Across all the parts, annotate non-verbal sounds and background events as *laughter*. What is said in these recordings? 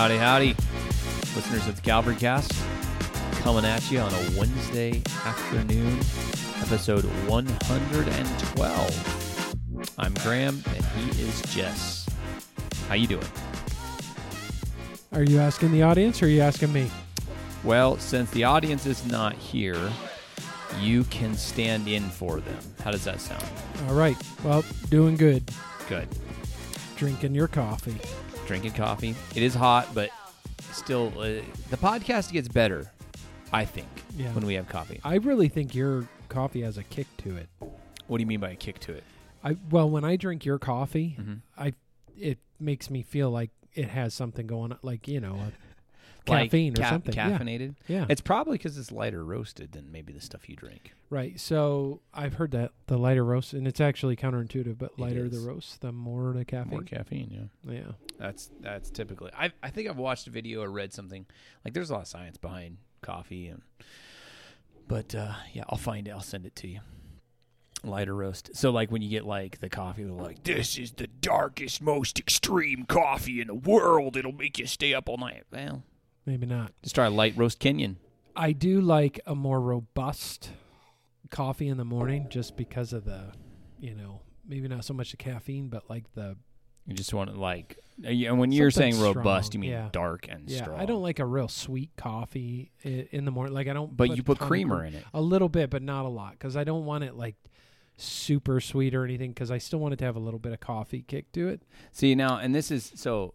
Howdy, howdy. Listeners of the Calvary Cast, coming at you on a Wednesday afternoon, episode 112. I'm Graham, and he is Jess. How you doing? Are you asking the audience or are you asking me? Well, since the audience is not here, you can stand in for them. How does that sound? All right. Well, doing good. Good. Drinking your coffee. Drinking coffee. It is hot, but still, uh, the podcast gets better, I think, Yeah. when we have coffee. I really think your coffee has a kick to it. What do you mean by a kick to it? I well, when I drink your coffee, Mhm. I it makes me feel like it has something going on, like you know, a Like caffeine or ca- something. Caffeinated? Yeah. It's probably because it's lighter roasted than maybe the stuff you drink. right. So I've heard that the lighter roast, and it's actually counterintuitive, but lighter the roast, the more the caffeine. More caffeine, yeah. yeah. That's that's typically. I I think I've watched a video or read something like there's a lot of science behind coffee and. But uh, yeah, I'll find it. I'll send it to you. Lighter roast. So like when you get like the coffee, they're like, "This is the darkest, most extreme coffee in the world. It'll make you stay up all night." Well, Maybe not. just try a light roast Kenyan. I do like a more robust coffee in the morning just because of the, you know, maybe not so much the caffeine, but like the You just want to like, uh, and when you're saying robust, you mean yeah. dark and yeah. strong. I don't like a real sweet coffee in the morning. Like I don't. But you put creamer in it. a little bit, but not a lot because I don't want it like super sweet or anything because I still want it to have a little bit of coffee kick to it. See now, and this is so.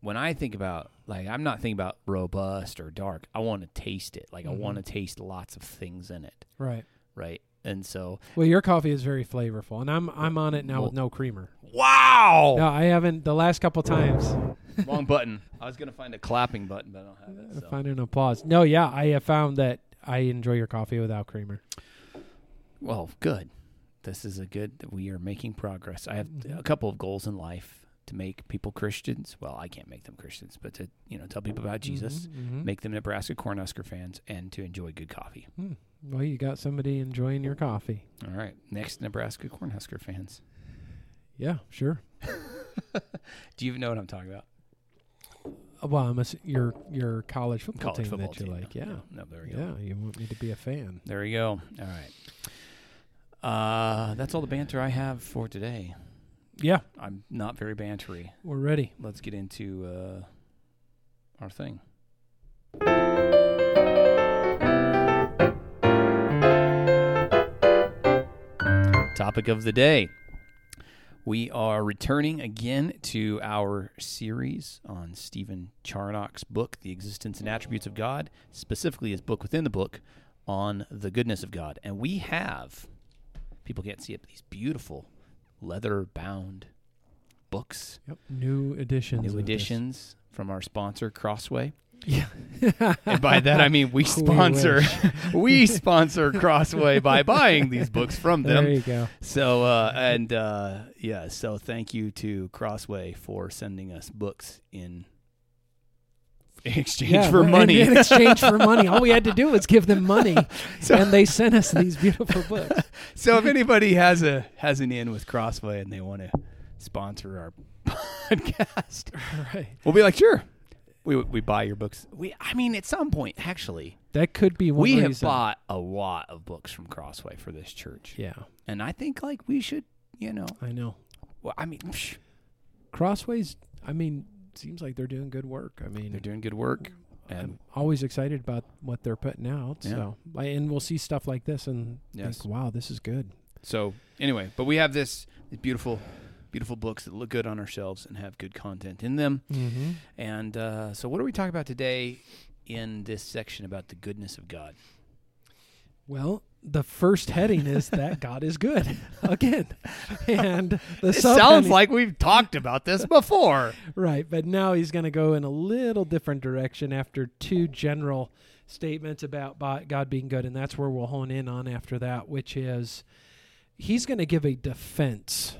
When I think about like, I'm not thinking about robust or dark. I want to taste it. Like I Mhm. want to taste lots of things in it, Right. right? And so, Well, your coffee is very flavorful, and I'm I'm on it now with no creamer. wow, No, I haven't the last couple times. *laughs* wrong button. I was gonna find a clapping button, but I don't have it. So. Find an applause. No, yeah, I have found that I enjoy your coffee without creamer. Well, good. This is a good. We are making progress. I have Mhm. a couple of goals in life to make people Christians. Well, I can't make them Christians, but to you know tell people about Jesus, Mhm, mhm. make them Nebraska Cornhusker fans, and to enjoy good coffee. Hmm. Well, you got somebody enjoying your coffee. All right, next Nebraska Cornhusker fans. Yeah, sure. *laughs* Do you even know what I'm talking about? Uh, Well, I'm ass- your your college football College team football that you team. like. Yeah, No, no, there we go. yeah. You want me to be a fan? There we go. All right. Uh, that's all the banter I have for today. Yeah, I'm not very bantery. we're ready. Let's get into uh, our thing. Topic of the day. We are returning again to our series on Stephen Charnock's book, The Existence and Attributes of God, specifically his book within the book on the goodness of God. And we have, people can't see it, but these beautiful leather bound books Yep. New editions. new this. editions from our sponsor Crossway. Yeah. And by that I mean we *laughs* sponsor *laughs* we sponsor Crossway by *laughs* buying these books from them. there you go. So uh and uh yeah, so thank you to Crossway for sending us books in exchange Yeah, for money. In exchange for money. All we had to do was give them money, *laughs* So- and they sent us these beautiful books. *laughs* so if anybody has a has an in with Crossway and they want to sponsor our *laughs* podcast, right. we'll be like, sure. We we buy your books. We I mean at some point actually That could be one we have bought a lot of books from Crossway for this church, Yeah, and I think like we should, you know, I know. well, I mean, psh, Crossways. I mean, seems like they're doing good work. I mean, they're doing good work, and I'm always excited about what they're putting out. Yeah. So, and we'll see stuff like this and Yes. think, "Wow, this is good." so anyway, but we have this beautiful, beautiful books that look good on our shelves and have good content in them. Mm-hmm. And uh, so, what are we talking about today in this section about the goodness of God? Well, the first heading is that God is good *laughs* again, and the It sounds like we've talked about this before. right, but now he's going to go in a little different direction after two general statements about God being good, and that's where we'll hone in on after that, which is he's going to give a defense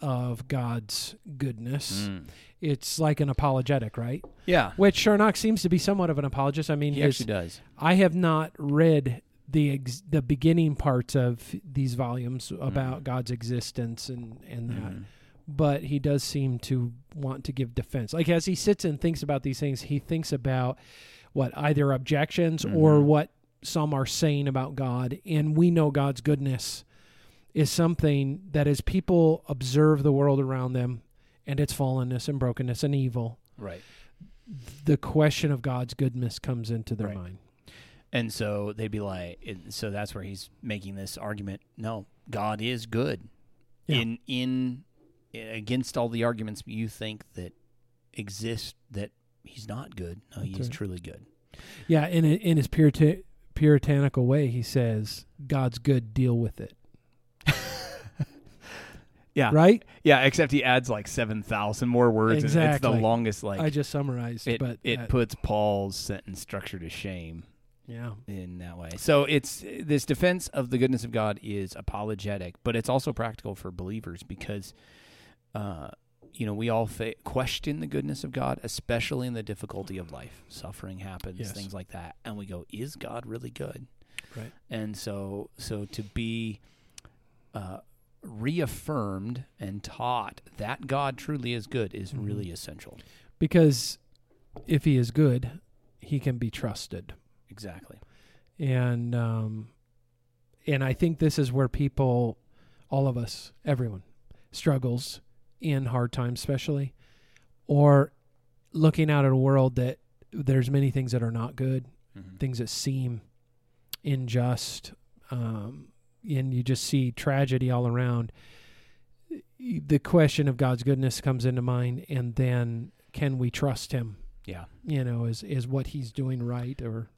of God's goodness. Mm. It's like an apologetic, right? Yeah, Which Charnock seems to be somewhat of an apologist. I mean, he his, actually does. I have not read the ex- the beginning parts of these volumes about Mhm. God's existence and and that, Mhm. but he does seem to want to give defense. Like as he sits and thinks about these things, he thinks about what either objections or Mhm. what some are saying about God, and we know God's goodness is something that as people observe the world around them and its fallenness and brokenness and evil, Right. the question of God's goodness comes into their Right. mind. And so they'd be like, it, so that's where he's making this argument. No, God is good. Yeah. In in against all the arguments you think that exist that he's not good. No, he's right. truly good. Yeah, in in his purita- puritanical way, he says, "God's good, deal with it." *laughs* Yeah. Right? Yeah, except he adds like seven thousand more words. and It's Exactly. the longest. Like I just summarized, it, but it that- puts Paul's sentence structure to shame. Yeah, in that way. So it's this defense of the goodness of God is apologetic, but it's also practical for believers because, uh, you know, we all fa- question the goodness of God, especially in the difficulty of life. Suffering happens, Yes. things like that, and we go, "Is God really good?" Right. And so, so to be uh, reaffirmed and taught that God truly is good is Mhm. really essential. because if he is good, he can be trusted, Exactly. and um, and I think this is where people, all of us, everyone, struggles in hard times, especially, or looking out at a world that there's many things that are not good, Mhm. things that seem unjust, um, and you just see tragedy all around. The question of God's goodness comes into mind, and then can we trust Him? Yeah. You know, is is what He's doing right or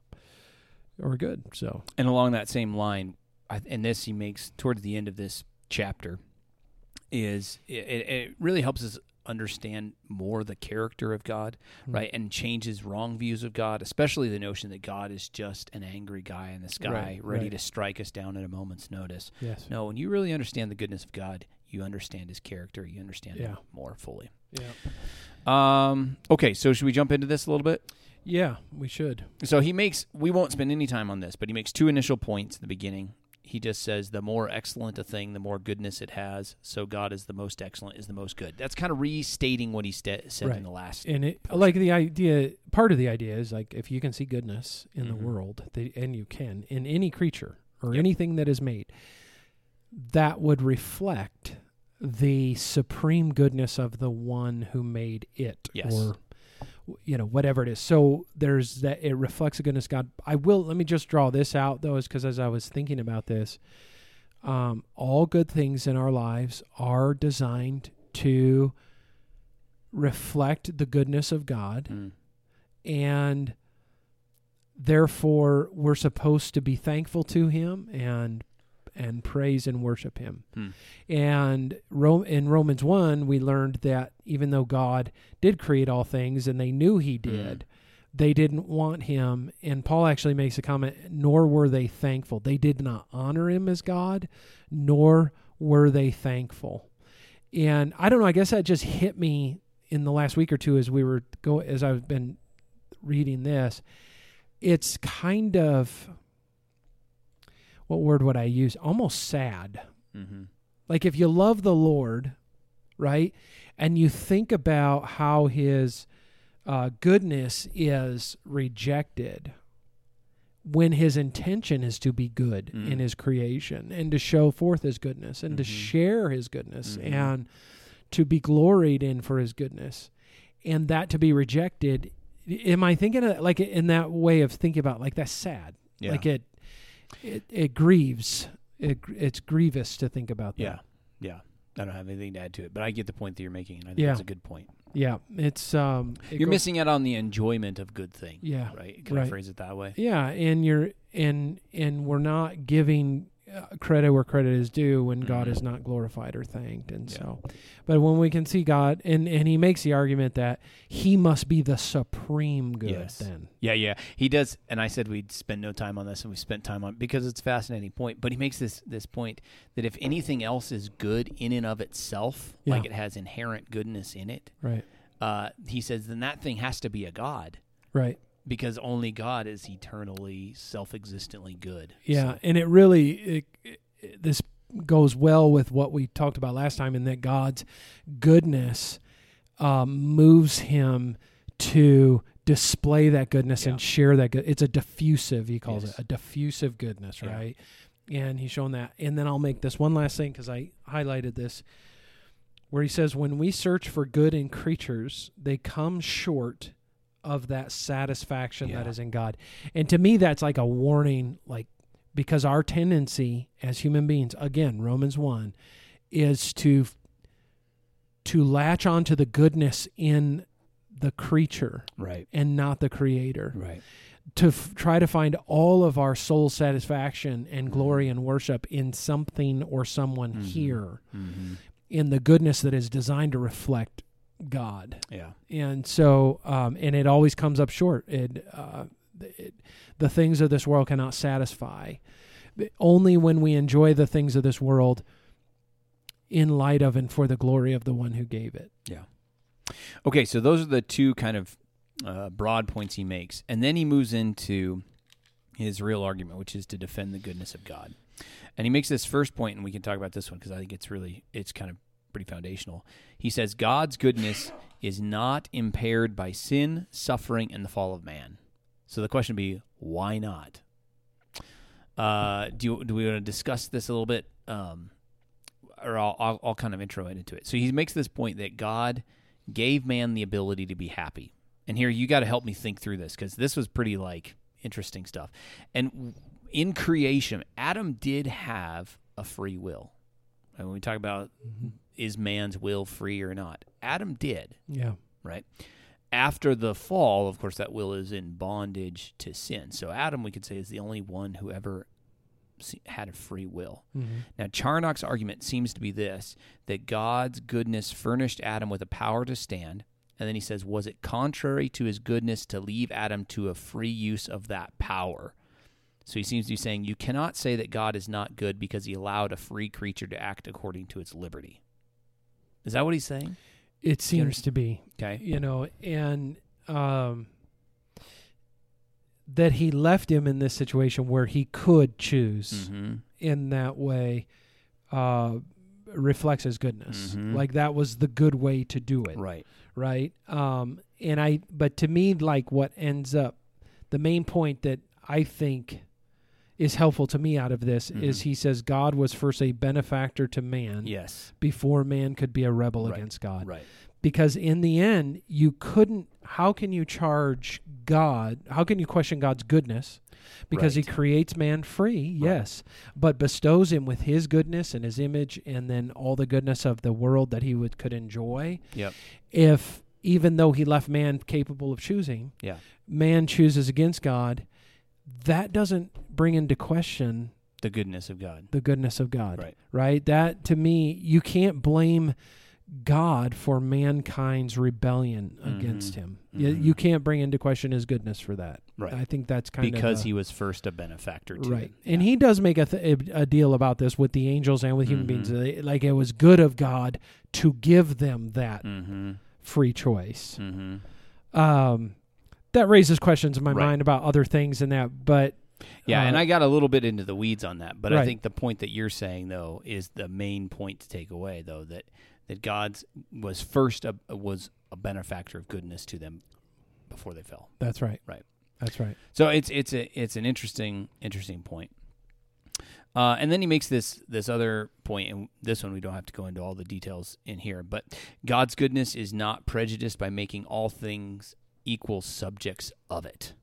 or good? So And along that same line, I, and this he makes towards the end of this chapter, is it, it really helps us understand more the character of God, Hmm. right? And changes wrong views of God, especially the notion that God is just an angry guy in the sky, Right, ready right. to strike us down at a moment's notice. yes, No, when you really understand the goodness of God, you understand His character. You understand Yeah. Him more fully. yeah, Um. Okay. So should we jump into this a little bit? Yeah, we should. So he makes, we won't spend any time on this, but he makes two initial points in the beginning. He just says, the more excellent a thing, the more goodness it has. So God is the most excellent, is the most good. That's kind of restating what he said Right. in the last. And it portion. like the idea, part of the idea is like if you can see goodness in Mhm. the world, they, and you can in any creature or Yep. anything that is made, that would reflect the supreme goodness of the one who made it, Yes. or you know whatever it is. So there's that it reflects the goodness of God. I will let me just draw this out though, is because as I was thinking about this, um, all good things in our lives are designed to reflect the goodness of God Mm. and therefore we're supposed to be thankful to him and and praise and worship him. Hmm. And Ro- in Romans 1 we learned that even though God did create all things and they knew he did, they didn't want him and Paul actually makes a comment nor were they thankful. They did not honor him as God nor were they thankful. And I don't know, I guess that just hit me in the last week or two as we were go as I've been reading this. It's kind of what word would I use? Almost sad. Mm-hmm. Like if you love the Lord, right, and you think about how His uh, goodness is rejected when His intention is to be good Mm. in His creation and to show forth His goodness and to Mhm. share His goodness Mhm. and to be gloried in for His goodness, and that to be rejected. Am I thinking of, like in that way of thinking about like that's sad? Yeah. Like it, it, it grieves. It, it's grievous to think about that. yeah. Yeah. I don't have anything to add to it, but I get the point that you're making, and I think Yeah. it's a good point. Yeah, it's um. it You're missing out on the enjoyment of good things, Yeah, right? Can I phrase it that way? yeah, and you're and and we're not giving credit where credit is due when God Mhm. is not glorified or thanked, and Yeah. so. But when we can see God, and and he makes the argument that he must be the supreme good. Yes. Then Yeah, yeah, he does. And I said we'd spend no time on this, and we spent time on because it's a fascinating point. But he makes this this point that if anything else is good in and of itself, Yeah. like it has inherent goodness in it, right, uh, he says then that thing has to be a god right, because only God is eternally, self-existently good. yeah, So- and it really it, it- this goes well with what we talked about last time, in that God's goodness um, moves him to display that goodness Yeah. and share that good. It's a diffusive, he calls Yes. it a diffusive goodness, Yeah. right? And he's shown that. And then I'll make this one last thing because I highlighted this, where he says, "When we search for good in creatures, they come short." Of that satisfaction that Yeah. is in God. And to me, that's like a warning, like, because our tendency as human beings, again, Romans 1, is to to latch onto the goodness in the creature Right. and not the creator Right. to f- try to find all of our soul satisfaction and glory and worship in something or someone Mhm. here Mm-hmm. in the goodness that is designed to reflect God Yeah. and so um, and it always comes up short it, uh, it the things of this world cannot satisfy only when we enjoy the things of this world in light of and for the glory of the one who gave it Yeah. Okay, so those are the two kind of uh, broad points he makes, and then he moves into his real argument, which is to defend the goodness of God. And he makes this first point, and we can talk about this one because I think it's really it's kind of pretty foundational. He says God's goodness is not impaired by sin, suffering, and the fall of man. So the question would be, why not? Uh, do you, do we want to discuss this a little bit, um, or I'll, I'll I'll kind of intro it into it. So he makes this point that God gave man the ability to be happy. And here you got to help me think through this because this was pretty like interesting stuff. And in creation, Adam did have a free will. And when we talk about is man's will free or not, Adam did, yeah right? After the fall, of course, that will is in bondage to sin. So Adam, we could say, is the only one who ever had a free will. mm-hmm. Now, Charnock's argument seems to be this that God's goodness furnished Adam with a power to stand. And then he says, Was it contrary to his goodness to leave Adam to a free use of that power? So he seems to be saying, You cannot say that God is not good because he allowed a free creature to act according to its liberty. Is that what he's saying? it seems to be Okay. you know and um that he left him in this situation where he could choose Mm-hmm. in that way uh reflects his goodness Mhm. like that was the good way to do it Right. right um and i but to me like what ends up the main point that i think is helpful to me out of this is Mhm. he says god was first a benefactor to man Yes. before man could be a rebel Right. against god Right. because in the end you couldn't how can you charge god how can you question god's goodness because he creates man free yes but bestows him with his goodness and his image and then all the goodness of the world that he would could enjoy Yep. if even though he left man capable of choosing Yeah. man chooses against god that doesn't bring into question The goodness of God. the goodness of god Right. right? That to me, you can't blame God for mankind's rebellion against Mhm. him. You, Mhm. you can't bring into question his goodness for that. Right. I think that's kind because of because he was first a benefactor to right. And he does make a, th- a deal about this with the angels and with human beings. Mhm. They- Like it was good of God to give them that Mm-hmm. free choice. Mm-hmm. Um, that raises questions in my Right. mind about other things and that, but Yeah, and Uh, I got a little bit into the weeds on that, but I think the point that you're saying though is the main point to take away though that that God's was first a, was a benefactor of goodness to them before they fell. that's right. Right. That's right. So it's it's a it's an interesting interesting point. Uh, and then he makes this this other point, and this one we don't have to go into all the details in here. But God's goodness is not prejudiced by making all things equal subjects of it.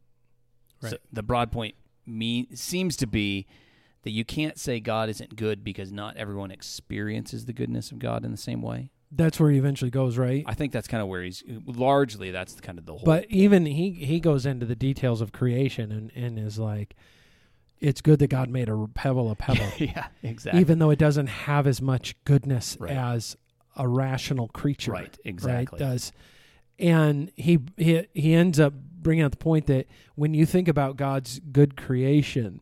So Right. the broad point mean, seems to be that you can't say God isn't good because not everyone experiences the goodness of God in the same way. That's where he eventually goes, right? I think that's kind of where he's largely that's kind of the whole. But even he he goes into the details of creation and, and is like, it's good that God made a pebble a pebble, *laughs* yeah, exactly. even though it doesn't have as much goodness Right. as a rational creature, right, exactly. Right, does. And he he he ends up bringing out the point that when you think about God's good creation,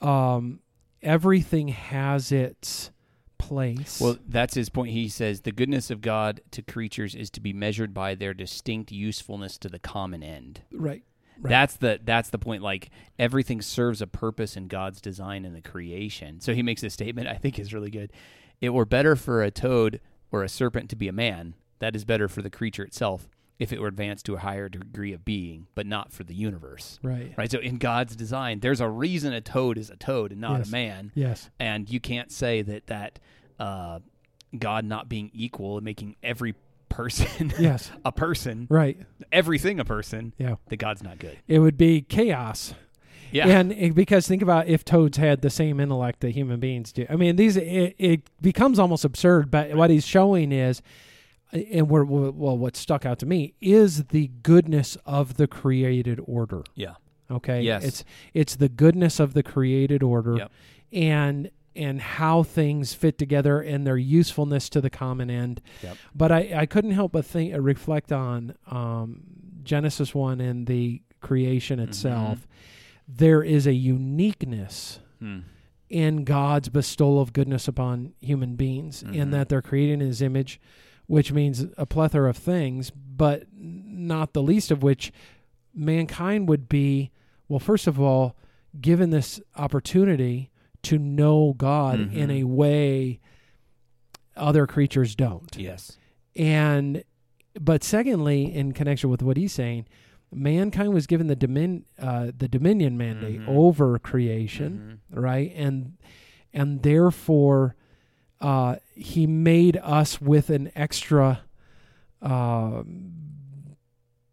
um, everything has its place. Well, that's his point. He says the goodness of God to creatures is to be measured by their distinct usefulness to the common end. right. Right. That's the that's the point. Like everything serves a purpose in God's design in the creation. So he makes this statement I think is really good. It were better for a toad or a serpent to be a man. That is better for the creature itself if it were advanced to a higher degree of being, but not for the universe. Right. Right. So in God's design, there's a reason a toad is a toad and not Yes. a man. Yes. And you can't say that that uh, God not being equal and making every person *laughs* Yes. a person, Right. everything a person, Yeah. that God's not good. It would be chaos. Yeah. And because think about if toads had the same intellect that human beings do. I mean, these it, it becomes almost absurd. But what he's showing is, and we're, well, what stuck out to me is the goodness of the created order. yeah. Okay. Yes. It's it's the goodness of the created order, Yep. and and how things fit together and their usefulness to the common end. Yep. But I, I couldn't help but think reflect on um, Genesis one and the creation Mm-hmm. itself. There is a uniqueness Hmm. in God's bestowal of goodness upon human beings in Mhm. that they're created in His image, which means a plethora of things, but not the least of which mankind would be. Well, first of all, given this opportunity to know God in Mhm. a way other creatures don't. Yes. And but secondly, in connection with what he's saying, mankind was given the domin uh, the dominion mandate Mhm. over creation, Mhm. right? And and therefore, uh, he made us with an extra uh,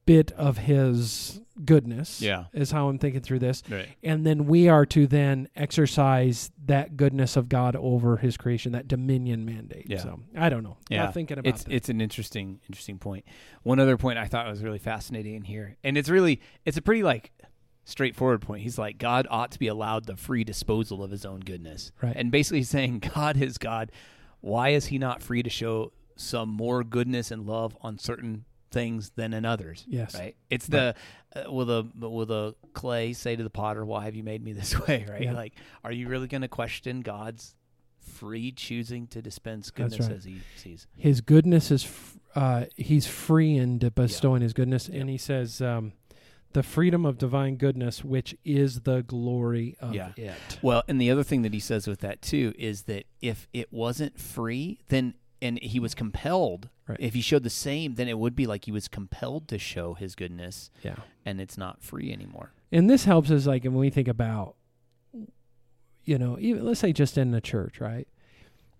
bit of his goodness. Yeah. is how I'm thinking through this Right. and then we are to then exercise that goodness of God over His creation, that dominion mandate. Yeah. So I don't know. Yeah. Not thinking about It's that. it's an interesting interesting point. One other point I thought was really fascinating in here, and it's really it's a pretty like straightforward point. He's like God ought to be allowed the free disposal of His own goodness, Right. And basically he's saying God is God. Why is He not free to show some more goodness and love on certain things than in others? Yes. right. It's the uh, will the will the clay say to the potter, "Why have you made me this *laughs* way?" Right? Yeah. Like, are you really going to question God's free choosing to dispense goodness right. as He sees? His goodness is, f- uh, He's free in bestowing His goodness. And He says, um, the freedom of divine goodness, which is the glory of Yeah. it. Well, and the other thing that he says with that too is that if it wasn't free, then and he was compelled. Right. If he showed the same, then it would be like he was compelled to show his goodness, Yeah. and it's not free anymore. And this helps us, like, when we think about, you know, even let's say just in the church, right?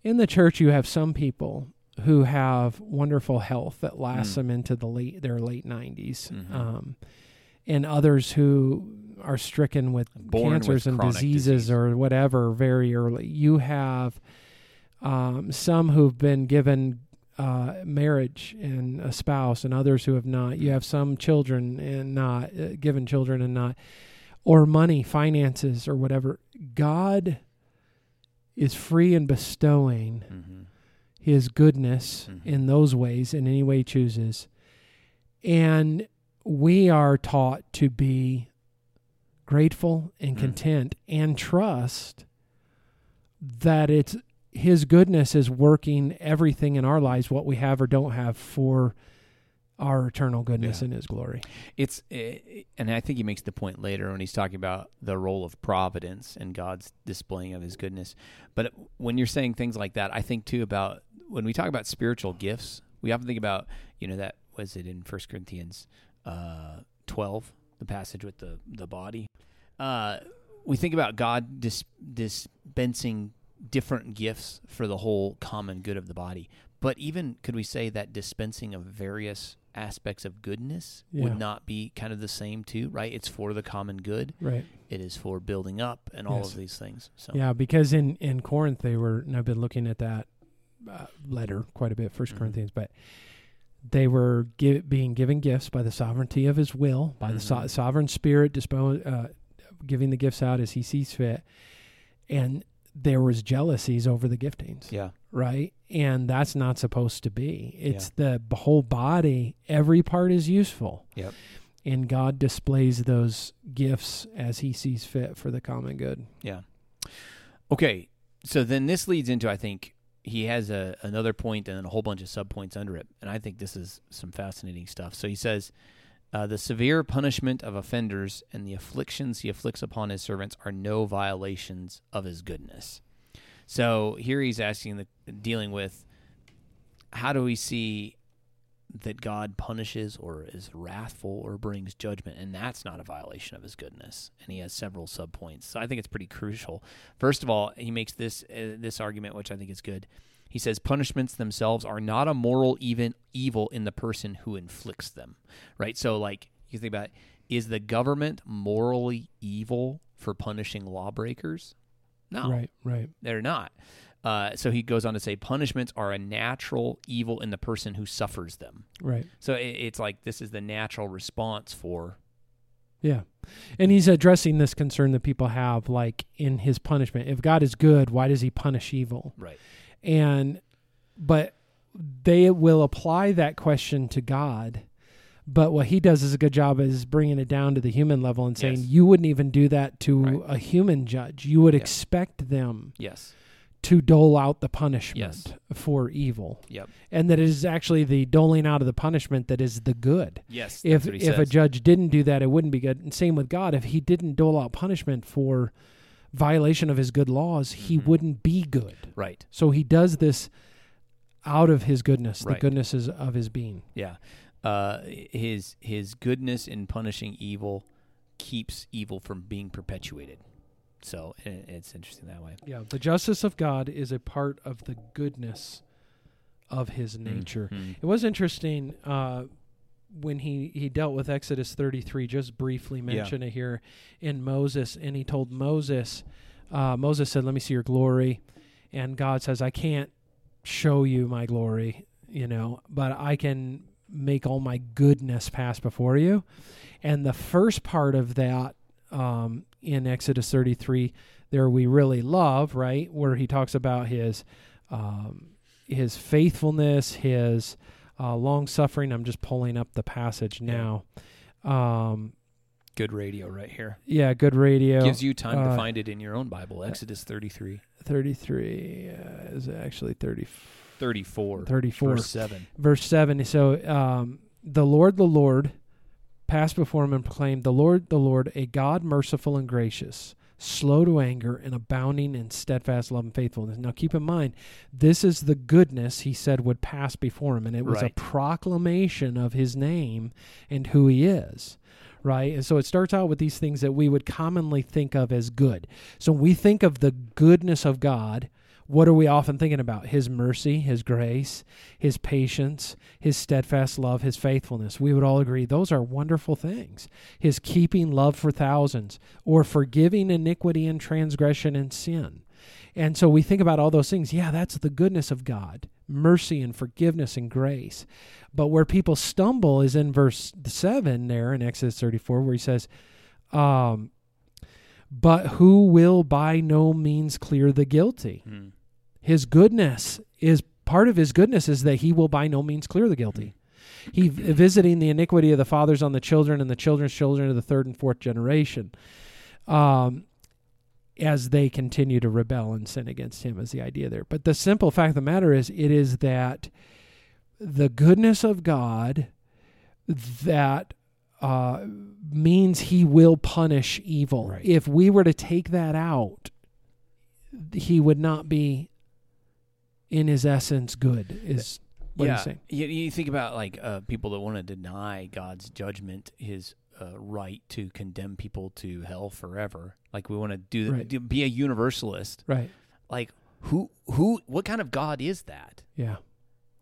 In the church, you have some people who have wonderful health that lasts Mm. them into the late their late 90s, Mhm. um, and others who are stricken with Born with cancers and diseases disease. or whatever very early. You have um, some who've been given uh, marriage and a spouse, and others who have not. You have some children and not uh, given children and not, or money, finances, or whatever. God is free in bestowing Mm-hmm. His goodness Mhm. in those ways, in any way He chooses, and we are taught to be grateful and Mm. content and trust that it's his goodness is working everything in our lives what we have or don't have for our eternal goodness Yeah. and his glory It's eh, and I think he makes the point later when he's talking about the role of providence and God's displaying of His goodness. But when you're saying things like that, I think too about when we talk about spiritual gifts. We often think about you know that was it in First Corinthians uh, twelve, the passage with the the body. Uh, we think about God dis- dispensing different gifts for the whole common good of the body. But even could we say that dispensing of various aspects of goodness Yeah. would not be kind of the same too, right? It's for the common good. right It is for building up and all Yes. of these things. So yeah because in in corinth they were and i've been looking at that uh, letter quite a bit 1st Mhm. corinthians but they were gi- being given gifts by the sovereignty of his will by the so- Mhm. sovereign spirit dispo- uh, giving the gifts out as he sees fit and there was jealousies over the giftings yeah, right? And that's not supposed to be. It's the whole body, every part is useful. Yep. And God displays those gifts as he sees fit for the common good. yeah. Okay, so then this leads into I think he has a another point and a whole bunch of subpoints under it, and I think this is some fascinating stuff. So he says, Uh, the severe punishment of offenders and the afflictions he afflicts upon his servants are no violations of his goodness. So here he's asking the dealing with how do we see that God punishes or is wrathful or brings judgment, and that's not a violation of his goodness. And he has several subpoints. So I think it's pretty crucial. First of all, he makes this uh, this argument, which I think is good. He says punishments themselves are not a moral even evil in the person who inflicts them. Right? So like you think about it, is the government morally evil for punishing lawbreakers? No. Right, right. They're not. Uh, so he goes on to say punishments are a natural evil in the person who suffers them. Right. So it, it's like this is the natural response for Yeah. And he's addressing this concern that people have, like in his punishment. If God is good, why does he punish evil? right. And, but they will apply that question to God. But what he does is a good job is bringing it down to the human level and saying, Yes. you wouldn't even do that to Right. a human judge. You would Yeah. expect them Yes. To dole out the punishment Yes. for evil. Yep. And that it is actually the doling out of the punishment that is the good. Yes. if he if a judge didn't do that, it wouldn't be good. And same with God. If he didn't dole out punishment for violation of his good laws, he Mhm. wouldn't be good. right. So he does this out of his goodness, Right. the goodness is of his being. Yeah. Uh, his his goodness in punishing evil keeps evil from being perpetuated. So i it's interesting that way. Yeah, the justice of God is a part of the goodness of his nature. Mhm. It was interesting uh, when he, he dealt with Exodus 33, just briefly mention it here in Moses, and he told Moses, uh, Moses said, Let me see your glory. And God says, I can't show you my glory, you know, but I can make all my goodness pass before you. And the first part of that um, in Exodus 33, there we really love, right? Where he talks about his. Um, his faithfulness, his uh, long suffering. I'm just pulling up the passage now. Um, Good radio right here. yeah, good radio. Gives you time to uh, find it in your own Bible. Exodus 33, 33 uh, is actually 30, 34, 34. verse 7. verse 7 so um, the lord the lord passed before him and proclaimed the lord the lord a god merciful and gracious slow to anger and abounding in steadfast love and faithfulness. Now keep in mind this is the goodness he said would pass before him and it was Right. a proclamation of his name and who he is right? And so it starts out with these things that we would commonly think of as good. So when we think of the goodness of god what are we often thinking about? His mercy, His grace, His patience, His steadfast love, His faithfulness. We would all agree those are wonderful things. His keeping love for thousands, or forgiving iniquity and transgression and sin. And so we think about all those things. Yeah, that's the goodness of God mercy and forgiveness and grace. But where people stumble is in verse 7 there in Exodus 34, where he says, um, But who will by no means clear the guilty? Mm. His goodness is part of his goodness is that he will by no means clear the guilty. He visiting the iniquity of the fathers on the children and the children's children of the third and fourth generation, um, as they continue to rebel and sin against him. Is the idea there? But the simple fact of the matter is, it is that the goodness of God that uh, means He will punish evil. Right. If we were to take that out, He would not be in his essence good is what yeah, he's saying You, you think about like uh, people that want to deny God's judgment, His uh, right to condemn people to hell forever. Like we want to do, Right. do be a universalist. right Like who who what kind of God is that? yeah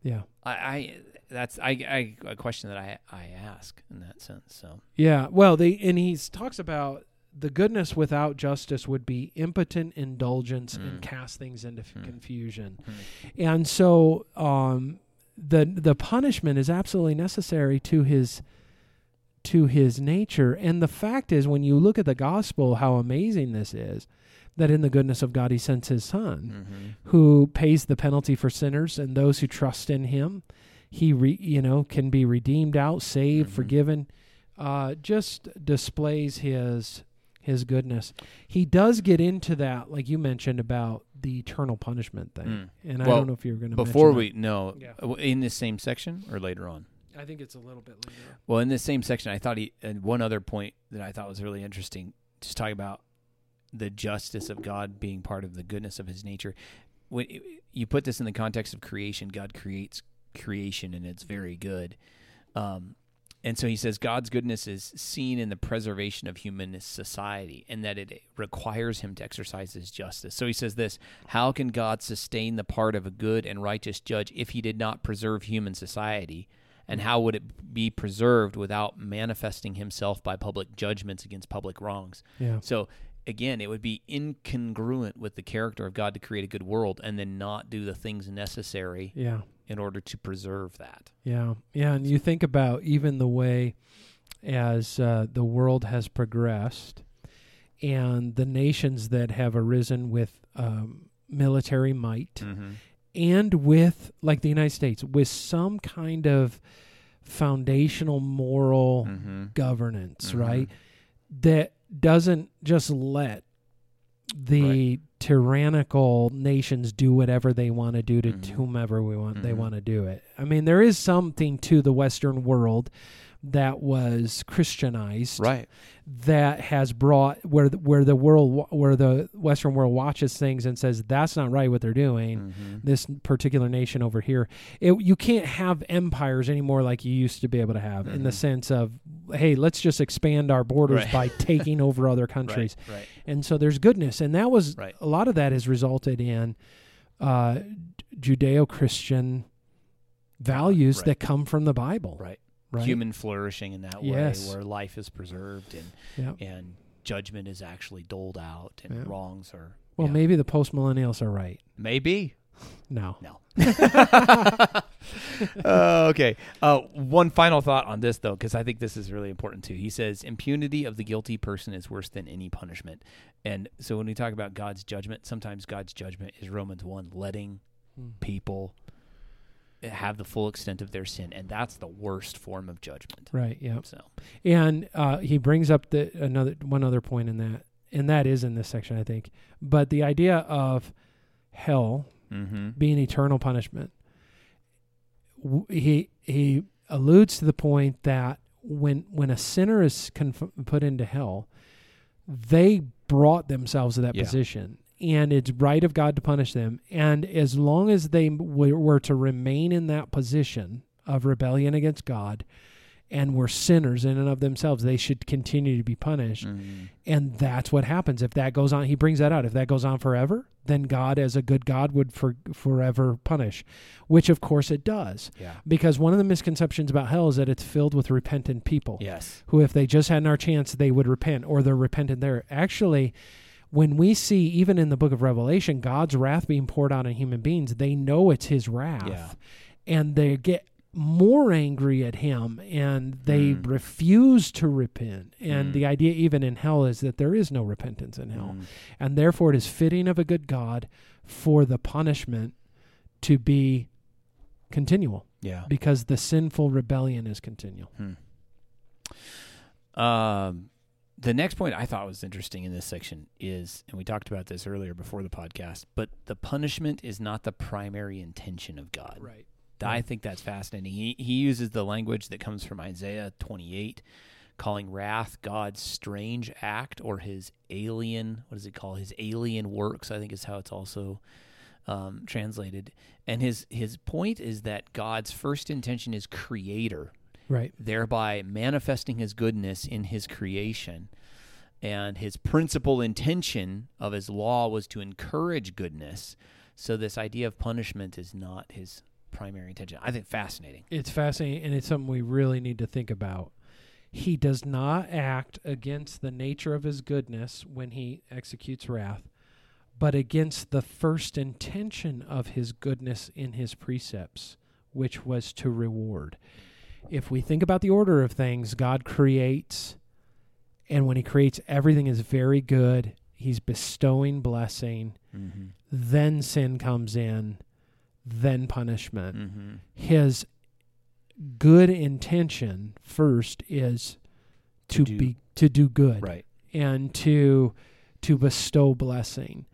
yeah I, I that's I, I a question that I I ask in that sense. So yeah well they and he talks about the goodness without justice would be impotent indulgence Mm. and cast things into Mm. confusion Mm. and so um the the punishment is absolutely necessary to his to his nature and the fact is when you look at the gospel how amazing this is that in the goodness of God he sends his son Mhm. who pays the penalty for sinners and those who trust in him he re, you know can be redeemed out saved Mhm. forgiven uh, just displays his his goodness he does get into that like you mentioned about the eternal punishment thing Mm. and i don't know if you were going to Before we no Yeah. uh, in this same section or later on. I think it's a little bit later. Well, in this same section, I thought he and one other point that I thought was really interesting, just talking about the justice of God being part of the goodness of His nature. When you put this in the context of creation, God creates creation and it's very good. Um, and so he says God's goodness is seen in the preservation of human society and that it requires him to exercise his justice. So he says this How can God sustain the part of a good and righteous judge if he did not preserve human society? And how would it be preserved without manifesting himself by public judgments against public wrongs? Yeah. So again, it would be incongruent with the character of God to create a good world and then not do the things necessary Yeah. In order to preserve that. Yeah, yeah, and you think about even the way as uh, the world has progressed, and the nations that have arisen with um, military might, Mm-hmm. and with like the United States, with some kind of foundational moral Mm-hmm. governance, Mhm. right? That doesn't just let the tyrannical nations do whatever they want to do to Mhm. whomever we want they Mhm. want to do it. I mean, there is something to the Western world that was Christianized Right. that has brought where the, where the world where the Western world watches things and says that's not right what they're doing Mm-hmm. this particular nation over here. It, you can't have empires anymore like you used to be able to have in the Mhm. sense of, hey, let's just expand our borders Right. by *laughs* taking over other countries. Right. Right. And so there's goodness, and that was a lot of that has resulted in uh, Judeo-Christian values Right. that come from the Bible. Right. Right. Human flourishing in that Yes. way, where life is preserved and Yeah. and judgment is actually doled out and Yeah. wrongs are. Well, yeah. maybe the post millennials are right. maybe. No. *laughs* No. Uh, okay. Uh, one final thought on this, though, because I think this is really important too. He says impunity of the guilty person is worse than any punishment. And so when we talk about God's judgment, sometimes God's judgment is Romans 1, letting Hmm. people have the full extent of their sin. And that's the worst form of judgment. Right. Yeah. So, And uh, he brings up the another one other point in that, and that is in this section, I think. But the idea of hell mm-hmm. being eternal punishment, w- he he alludes to the point that when when a sinner is conf- put into hell, they brought themselves to that Yeah. position, and it's right of God to punish them. And as long as they were to remain in that position of rebellion against God, and were sinners in and of themselves, they should continue to be punished. Mm-hmm. And that's what happens if that goes on. He brings that out. If that goes on forever, then God, as a good God, would for, forever punish, which of course it does. Yeah. Because one of the misconceptions about hell is that it's filled with repentant people Yes. who, if they just had our chance, they would repent or they're repentant there. Actually, when we see, even in the book of Revelation, God's wrath being poured out on human beings, they know it's his wrath. Yeah. And they get more angry at him and they Mm. refuse to repent. And Mm. the idea, even in hell, is that there is no repentance in hell. Mm. And therefore, it is fitting of a good God for the punishment to be continual Yeah. because the sinful rebellion is continual. Um, the next point I thought was interesting in this section is, and we talked about this earlier before the podcast, but the punishment is not the primary intention of God. Right. I think that's fascinating. He he uses the language that comes from Isaiah 28, calling wrath God's strange act or his alien. What does he call his alien works? I think is how it's also um, translated. And his his point is that God's first intention is creator, Right. thereby manifesting his goodness in his creation. And his principal intention of his law was to encourage goodness. So this idea of punishment is not his primary intention. I think fascinating. It's fascinating, and it's something we really need to think about. He does not act against the nature of his goodness when he executes wrath, but against the first intention of his goodness in his precepts, which was to reward. If we think about the order of things, God creates, and when he creates, everything is very good. He's bestowing blessing. Mm-hmm. Then sin comes in, then punishment Mm-hmm. his good intention first is To to, do- be to do good Right. and to to bestow blessing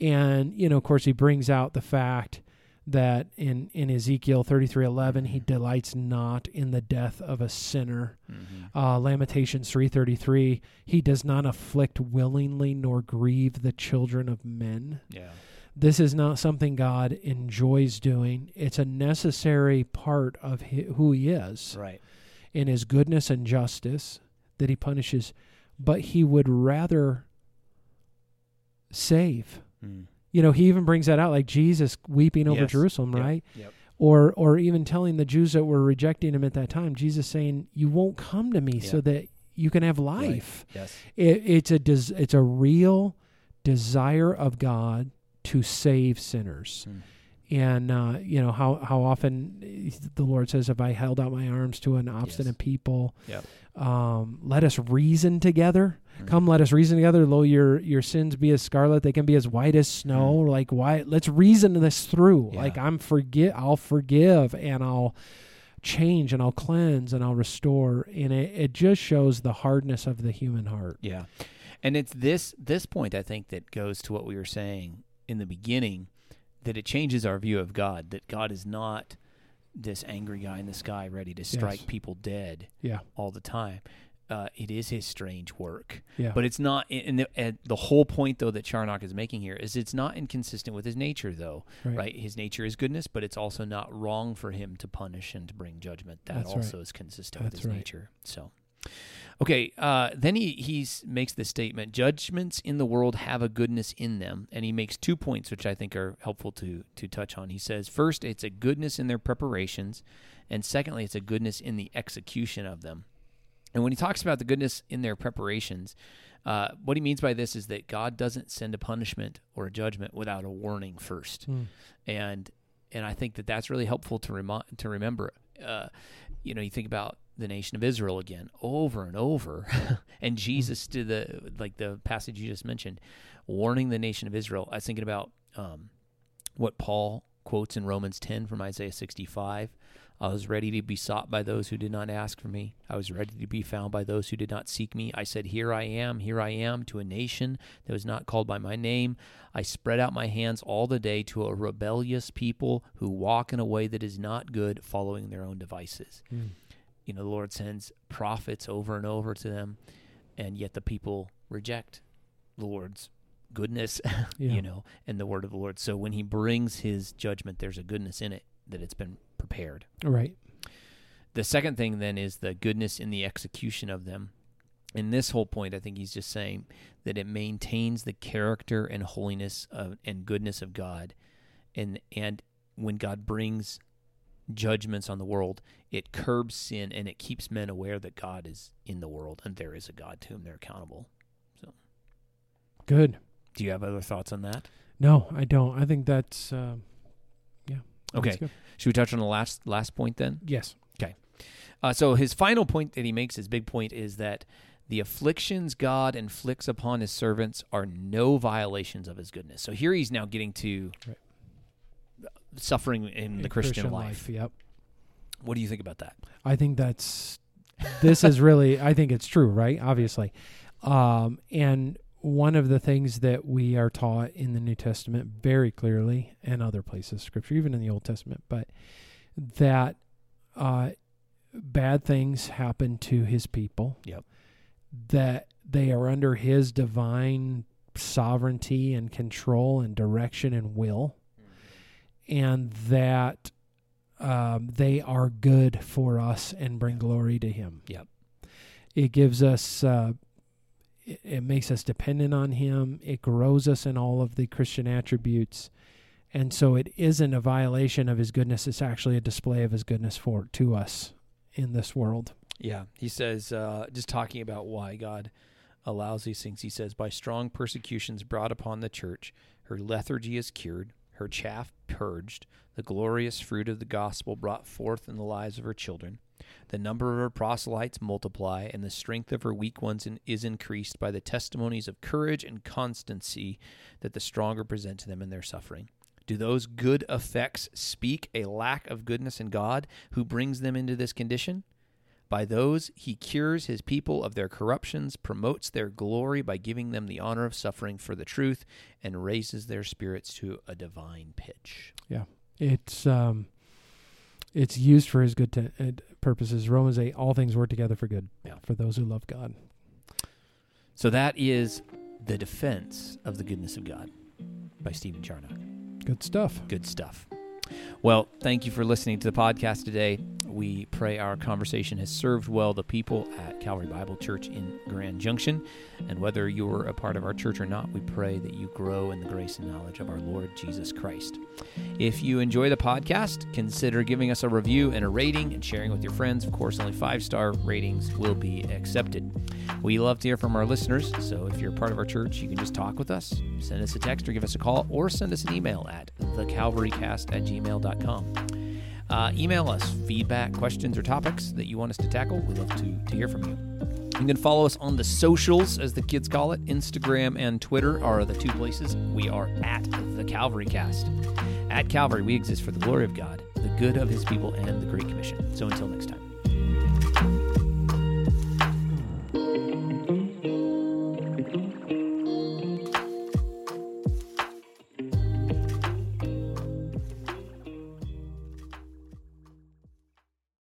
and you know of course he brings out the fact that in in Ezekiel 33:11 he delights not in the death of a sinner. Mm-hmm. Uh, Lamentations 3:33 he does not afflict willingly nor grieve the children of men. Yeah. This is not something God enjoys doing. It's a necessary part of hi- who he is Right. in his goodness and justice that he punishes, but he would rather save. Mm. You know, he even brings that out like Jesus weeping over Yes. Jerusalem, Yep. right? Yep. Or or even telling the Jews that were rejecting him at that time, Jesus saying, "You won't come to me Yeah. so that you can have life." Yes. It, it's a des- it's a real desire of God to save sinners. Mm. And uh, you know how how often the Lord says, "If I held out my arms to an obstinate people, Yep. um, let us reason together. Mm. Come, let us reason together. Though your your sins be as scarlet, they can be as white as snow. Like why? Let's reason this through. Mm. Yeah. Like I'm forget. I'll forgive and I'll change and I'll cleanse and I'll restore. And it, it just shows the hardness of the human heart. Yeah. And it's this this point I think that goes to what we were saying in the beginning that it changes our view of God that God is not this angry guy in the sky ready to strike Yes. people dead Yeah, all the time. Uh, it is his strange work, yeah, but it's not. And the, and the whole point, though, that Charnock is making here is it's not inconsistent with his nature, though. right. Right? His nature is goodness, but it's also not wrong for him to punish and to bring judgment. That That's right. also is consistent with his right. nature. So, okay. Uh, then he he's makes this statement: judgments in the world have a goodness in them, and he makes two points which I think are helpful to to touch on. He says, first, it's a goodness in their preparations, and secondly, it's a goodness in the execution of them. And when he talks about the goodness in their preparations, uh, what he means by this is that God doesn't send a punishment or a judgment without a warning first Mm. and and I think that that's really helpful to remind to remember. Uh, you know, you think about the nation of Israel again over and over, *laughs* and Jesus to the like the passage you just mentioned, warning the nation of Israel. I was thinking about um, what Paul quotes in Romans ten from Isaiah sixty five. I was ready to be sought by those who did not ask for me. I was ready to be found by those who did not seek me. I said, Here I am, here I am, to a nation that was not called by my name. I spread out my hands all the day to a rebellious people who walk in a way that is not good, following their own devices. Mm. You know, the Lord sends prophets over and over to them, and yet the people reject the Lord's goodness, *laughs* Yeah. you know, and the word of the Lord. So when he brings his judgment, there's a goodness in it that it's been prepared. Right. The second thing then is the goodness in the execution of them. In this whole point, I think he's just saying that it maintains the character and holiness of, and goodness of God, and and when God brings judgments on the world, it curbs sin and it keeps men aware that God is in the world and there is a God to whom they're accountable. So, good. Do you have other thoughts on that? No, I don't. I think that's um, yeah. Okay. good. Should we touch on the last last point then? Yes. Okay. Uh, so his final point that he makes, his big point, is that the afflictions God inflicts upon his servants are no violations of his goodness. So here he's now getting to Right. Suffering in the In Christian, life. Yep. What do you think about that? I think that's this is really I think it's true, right? Obviously. Um, and one of the things that we are taught in the New Testament very clearly and other places of scripture, even in the Old Testament, but that uh, bad things happen to his people. Yep. That they are under his divine sovereignty and control and direction and will. And that um, they are good for us and bring glory to Him. Yep. It gives us, uh, it, it makes us dependent on Him. It grows us in all of the Christian attributes, and so it isn't a violation of His goodness. It's actually a display of His goodness for to us in this world. Yeah, he says, uh, just talking about why God allows these things. He says, by strong persecutions brought upon the church, her lethargy is cured, her chaff purged, the glorious fruit of the gospel brought forth in the lives of her children. The number of her proselytes multiply, and the strength of her weak ones in, is increased by the testimonies of courage and constancy that the stronger present to them in their suffering. Do those good effects speak a lack of goodness in God who brings them into this condition? By those he cures his people of their corruptions, promotes their glory by giving them the honor of suffering for the truth, and raises their spirits to a divine pitch. Yeah. It's um, it's used for His good to, uh, purposes. Romans eight, all things work together for good Yeah. for those who love God. So that is the defense of the goodness of God by Stephen Charnock. Good stuff. Good stuff. Well, thank you for listening to the podcast today. We pray our conversation has served well the people at Calvary Bible Church in Grand Junction. And whether you're a part of our church or not, we pray that you grow in the grace and knowledge of our Lord Jesus Christ. If you enjoy the podcast, consider giving us a review and a rating and sharing with your friends. Of course, only five star ratings will be accepted. We love to hear from our listeners, so if you're a part of our church, you can just talk with us, send us a text or give us a call, or send us an email at thecalvarycast at gmail.com. Uh, email us feedback, questions, or topics that you want us to tackle. We'd love to, to hear from you. You can follow us on the socials, as the kids call it. Instagram and Twitter are the two places. We are at the Calvary Cast. At Calvary, we exist for the glory of God, the good of his people, and the Great Commission. So until next time.